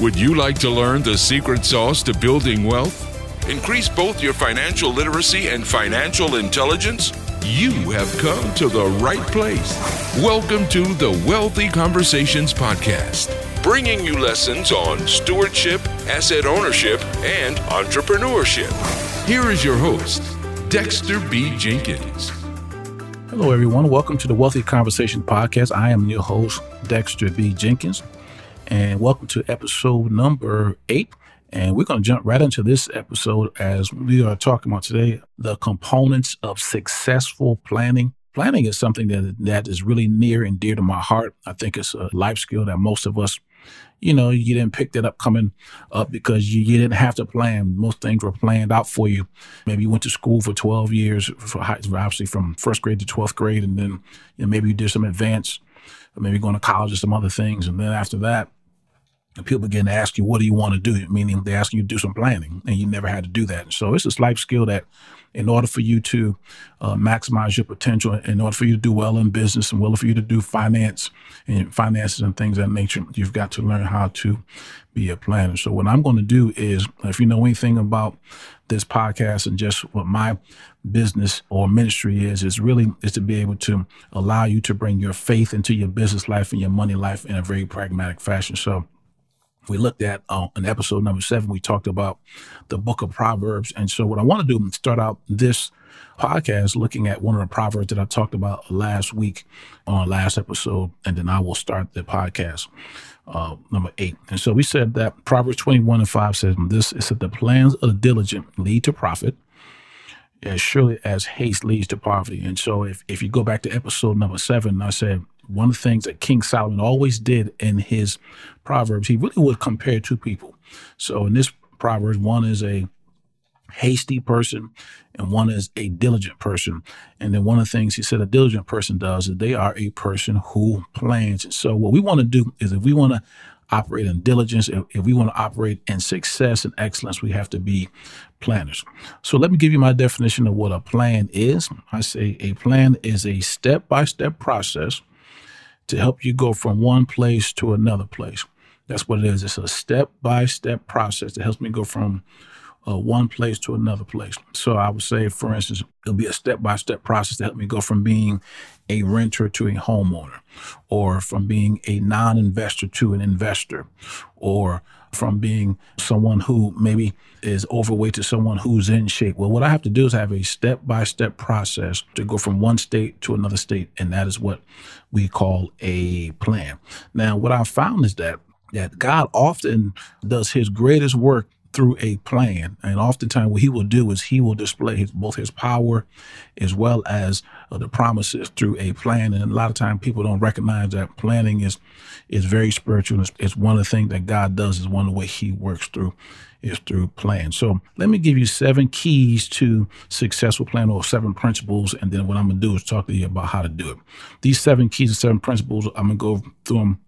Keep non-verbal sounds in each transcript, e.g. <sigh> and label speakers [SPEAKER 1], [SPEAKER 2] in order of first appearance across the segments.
[SPEAKER 1] Would you like to learn the secret sauce to building wealth? Increase both your financial literacy and financial intelligence? You have come to the right place. Welcome to the Wealthy Conversations Podcast, bringing you lessons on stewardship, asset ownership, and entrepreneurship. Here is your host, Dexter B. Jenkins.
[SPEAKER 2] Hello, everyone. Welcome to the Wealthy Conversation Podcast. I am your host, Dexter B. Jenkins, and welcome to episode number eight. And we're going to jump right into this episode as we are talking about today the components of successful planning. Planning is something that that is really near and dear to my heart. I think it's a life skill that most of us, you know, you didn't pick that up coming up because you, you didn't have to plan. Most things were planned out for you. Maybe you went to school for 12 years, for high, obviously from first grade to 12th grade, and then you know, maybe you did some advanced, maybe going to college or some other things. And then after that, and people begin to ask you, what do you want to do? Meaning they ask you to do some planning and you never had to do that. So it's this life skill that in order for you to uh, maximize your potential, in order for you to do well in business and well for you to do finance and finances and things of that nature, you've got to learn how to be a planner. So what I'm going to do is, if you know anything about this podcast and just what my business or ministry is, is really is to be able to allow you to bring your faith into your business life and your money life in a very pragmatic fashion. So we looked at uh, in episode number seven, we talked about the book of Proverbs. And so, what I want to do is start out this podcast looking at one of the Proverbs that I talked about last week on last episode, and then I will start the podcast. Uh, number eight. And so we said that Proverbs 21 and 5 says, This is that the plans of the diligent lead to profit, as surely as haste leads to poverty. And so if, if you go back to episode number seven, I said one of the things that King Solomon always did in his Proverbs, he really would compare two people. So in this Proverbs, one is a hasty person and one is a diligent person. And then one of the things he said a diligent person does is they are a person who plans. And so what we want to do is if we want to operate in diligence, if, if we want to operate in success and excellence, we have to be planners. So let me give you my definition of what a plan is. I say a plan is a step by step process to help you go from one place to another place. That's what it is. It's a step by step process that helps me go from uh, one place to another place. So I would say, for instance, it'll be a step by step process to help me go from being a renter to a homeowner, or from being a non investor to an investor, or from being someone who maybe is overweight to someone who's in shape. Well, what I have to do is have a step by step process to go from one state to another state. And that is what we call a plan. Now, what I found is that that God often does his greatest work through a plan. And oftentimes, what he will do is he will display his, both his power as well as uh, the promises through a plan. And a lot of times, people don't recognize that planning is is very spiritual. It's, it's one of the things that God does. Is one of the way He works through is through plan. So let me give you seven keys to successful plan or seven principles. And then what I'm going to do is talk to you about how to do it. These seven keys and seven principles, I'm going to go through them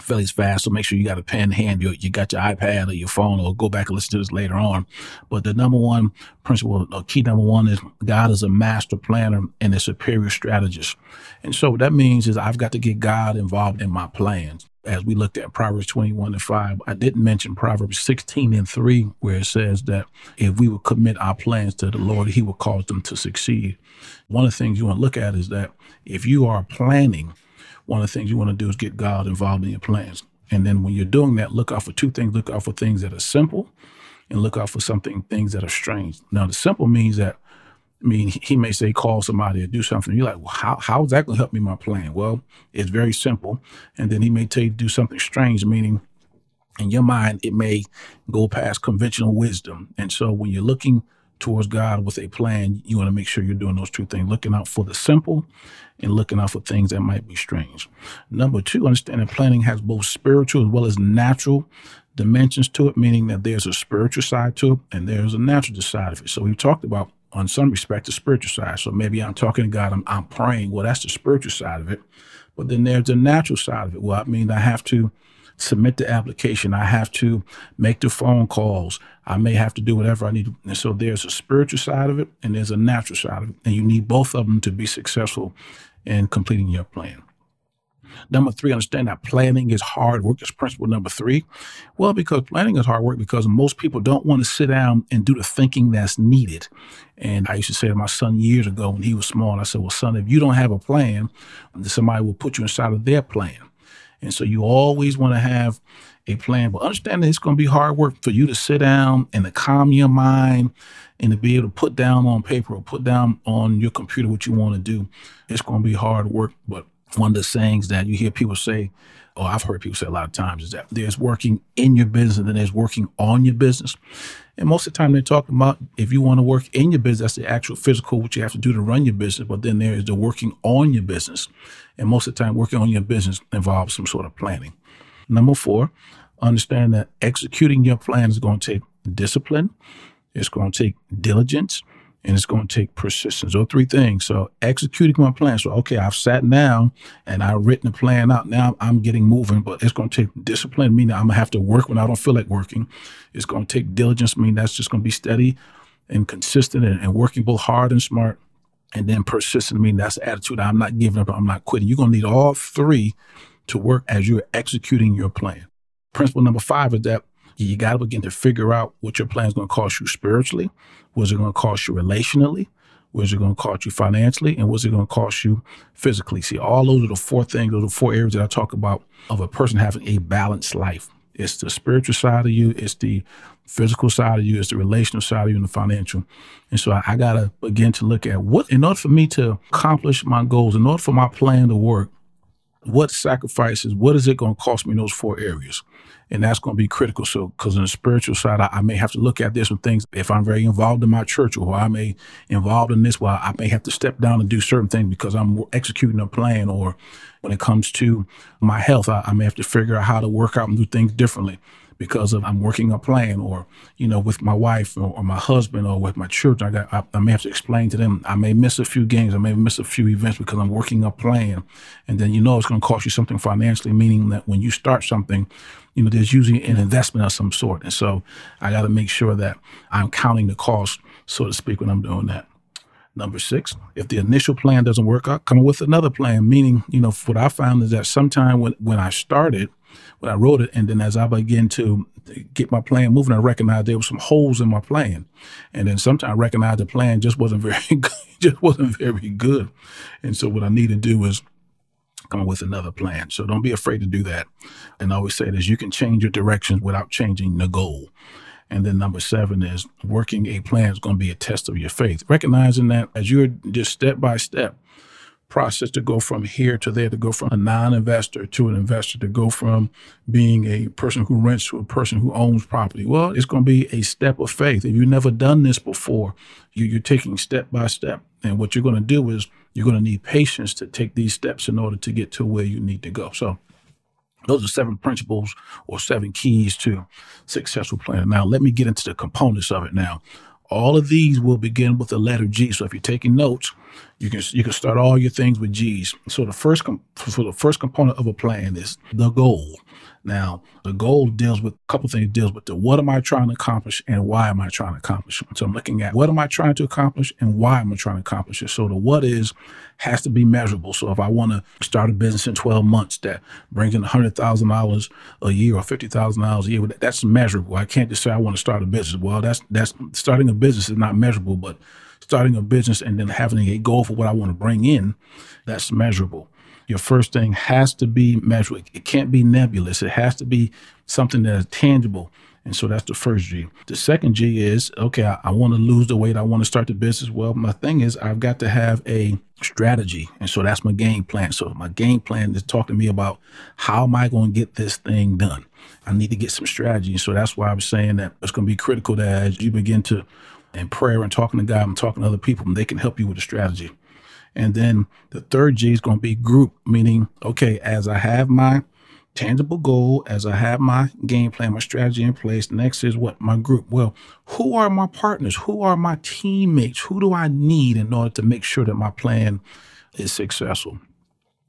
[SPEAKER 2] fairly fast. So make sure you got a pen hand, you, you got your iPad or your phone, or go back and listen to this later on. But the number one principle, or key number one is God is a master planner and a superior strategist. And so what that means is I've got to get God involved in my plans. As we looked at Proverbs 21 and 5, I didn't mention Proverbs 16 and 3, where it says that if we would commit our plans to the Lord, He will cause them to succeed. One of the things you want to look at is that if you are planning, one of the things you want to do is get God involved in your plans. And then when you're doing that, look out for two things. Look out for things that are simple and look out for something, things that are strange. Now, the simple means that, I mean, he may say, call somebody to do something. You're like, well, how, how is that going to help me my plan? Well, it's very simple. And then he may tell you do something strange, meaning in your mind, it may go past conventional wisdom. And so when you're looking towards God with a plan, you want to make sure you're doing those two things, looking out for the simple and looking out for things that might be strange. Number two, understanding planning has both spiritual as well as natural dimensions to it, meaning that there's a spiritual side to it and there's a natural side of it. So we've talked about on some respect the spiritual side. So maybe I'm talking to God, I'm, I'm praying. Well, that's the spiritual side of it. But then there's the natural side of it. Well, I mean, I have to submit the application. I have to make the phone calls. I may have to do whatever I need. To. And so there's a spiritual side of it and there's a natural side of it. And you need both of them to be successful in completing your plan. Number three, understand that planning is hard work. Is principle number three. Well, because planning is hard work because most people don't want to sit down and do the thinking that's needed. And I used to say to my son years ago when he was small, I said, well, son, if you don't have a plan, somebody will put you inside of their plan. And so you always want to have a plan, but understand that it's going to be hard work for you to sit down and to calm your mind and to be able to put down on paper or put down on your computer what you want to do. It's going to be hard work, but one of the sayings that you hear people say, or I've heard people say a lot of times, is that there's working in your business and then there's working on your business. And most of the time they're talking about if you want to work in your business, that's the actual physical, what you have to do to run your business. But then there is the working on your business. And most of the time, working on your business involves some sort of planning. Number four, understand that executing your plan is going to take discipline, it's going to take diligence, and it's going to take persistence. Those three things. So executing my plan. So okay, I've sat down and I've written a plan out. Now I'm getting moving, but it's going to take discipline, meaning I'm gonna have to work when I don't feel like working. It's going to take diligence, meaning that's just going to be steady and consistent and, and working both hard and smart. And then persistent, meaning that's the attitude. I'm not giving up. I'm not quitting. You're going to need all three to work as you're executing your plan. Principle number five is that you got to begin to figure out what your plan is going to cost you spiritually, what's it going to cost you relationally, what's it going to cost you financially, and what's it going to cost you physically. See, all those are the four things, those are the four areas that I talk about of a person having a balanced life. It's the spiritual side of you, it's the physical side of you, it's the relational side of you, and the financial. And so I, I got to begin to look at what, in order for me to accomplish my goals, in order for my plan to work, what sacrifices, what is it going to cost me in those four areas? And that's going to be critical. So, because in the spiritual side, I, I, may have to look at this and things. If I'm very involved in my church or I may involved in this, well, I may have to step down and do certain things because I'm executing a plan. Or when it comes to my health, I, I may have to figure out how to work out and do things differently because of I'm working a plan or, you know, with my wife or, or my husband or with my children. I got, I, I, may have to explain to them, I may miss a few games. I may miss a few events because I'm working a plan. And then, you know, it's going to cost you something financially, meaning that when you start something, you know, there's usually an investment of some sort. And so I got to make sure that I'm counting the cost, so to speak, when I'm doing that. Number six, if the initial plan doesn't work out, come up with another plan. Meaning, you know, what I found is that sometime when, when I started, when I wrote it, and then as I began to get my plan moving, I recognized there were some holes in my plan, and then sometimes I recognized the plan just wasn't <laughs> very good, just wasn't very good, and so what I need to do is come with another plan. So don't be afraid to do that, and I always say this: you can change your directions without changing the goal. And then number seven is working a plan is going to be a test of your faith. Recognizing that as you're just step by step process to go from here to there, to go from a non-investor to an investor, to go from being a person who rents to a person who owns property. Well, it's going to be a step of faith. If you've never done this before, you, are taking step by step. And what you're going to do is you're going to need patience to take these steps in order to get to where you need to go. So those are seven principles or seven keys to successful planning. Now, let me get into the components of it now. All of these will begin with the letter G. So if you're taking notes, you can you can start all your things with G's. So the first com- so the first component of a plan is the goal. Now, the goal deals with a couple things. Deals with the what am I trying to accomplish and why am I trying to accomplish it. So I'm looking at what am I trying to accomplish and why am I trying to accomplish it. So the what is has to be measurable. So if I want to start a business in 12 months that brings in $100,000 a year or $50,000 a year, that's measurable. I can't just say I want to start a business. Well, that's that's starting a business is not measurable, but starting a business and then having a goal for what I want to bring in, that's measurable your first thing has to be measurable. It can't be nebulous. It has to be something that is tangible. And so that's the first G. The second G is okay, I, I want to lose the weight. I want to start the business. Well, my thing is, I've got to have a strategy. And so that's my game plan. So my game plan is talking to me about how am I going to get this thing done? I need to get some strategy. And so that's why I was saying that it's going to be critical that as you begin to, in prayer and talking to God and talking to other people, they can help you with a strategy. And then the third G is going to be group, meaning, okay, as I have my tangible goal, as I have my game plan, my strategy in place, next is what? My group. Well, who are my partners? Who are my teammates? Who do I need in order to make sure that my plan is successful?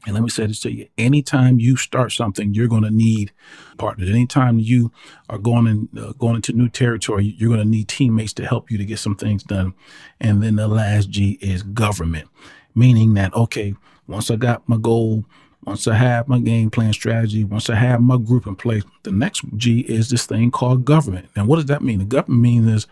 [SPEAKER 2] And let me say this to you. Anytime you start something, you're going to need partners. Anytime you are going in, uh, going into new territory, you're going to need teammates to help you to get some things done. And then the last G is government meaning that, okay, once I got my goal once I have my game plan strategy, once I have my group in place, the next G is this thing called government. And what does that mean? The government means is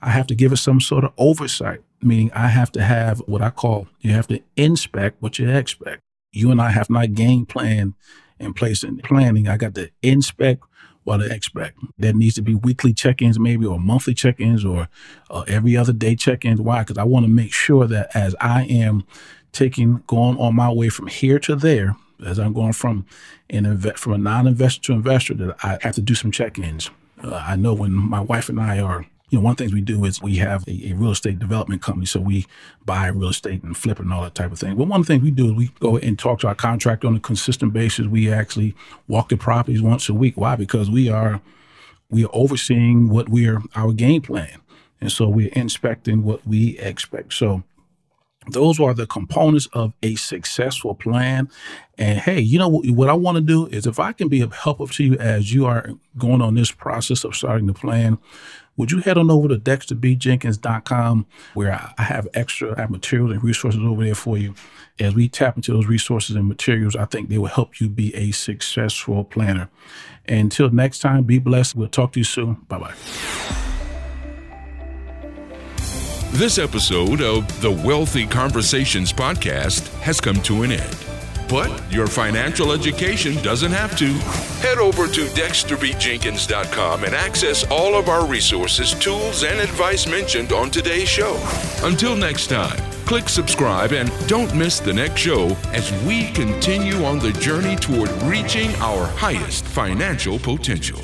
[SPEAKER 2] I have to give it some sort of oversight, meaning I have to have what I call you have to inspect what you expect. You and I have my game plan in place and planning. I got to inspect what I expect. There needs to be weekly check-ins, maybe, or monthly check-ins, or uh, every other day check-ins. Why? Because I want to make sure that as I am taking going on my way from here to there, as I'm going from an inve- from a non-investor to investor, that I have to do some check-ins. Uh, I know when my wife and I are, you know, one of the things we do is we have a, a, real estate development company, so we buy real estate and flip it and all that type of thing. But one of the things we do is we go and talk to our contractor on a consistent basis. We actually walk the properties once a week. Why? Because we are we are overseeing what we're our game plan, and so we're inspecting what we expect. So those are the components of a successful plan. And hey, you know what, what I want to do is if I can be of help to you as you are going on this process of starting the plan, would you head on over to dexterbjenkins.com where I have extra I have materials and resources over there for you. As we tap into those resources and materials, I think they will help you be a successful planner. And until next time, be blessed. We'll talk to you soon. Bye bye.
[SPEAKER 1] This episode of the Wealthy Conversations podcast has come to an end. But your financial education doesn't have to. Head over to dexterbjenkins.com and access all of our resources, tools, and advice mentioned on today's show. Until next time, click subscribe and don't miss the next show as we continue on the journey toward reaching our highest financial potential.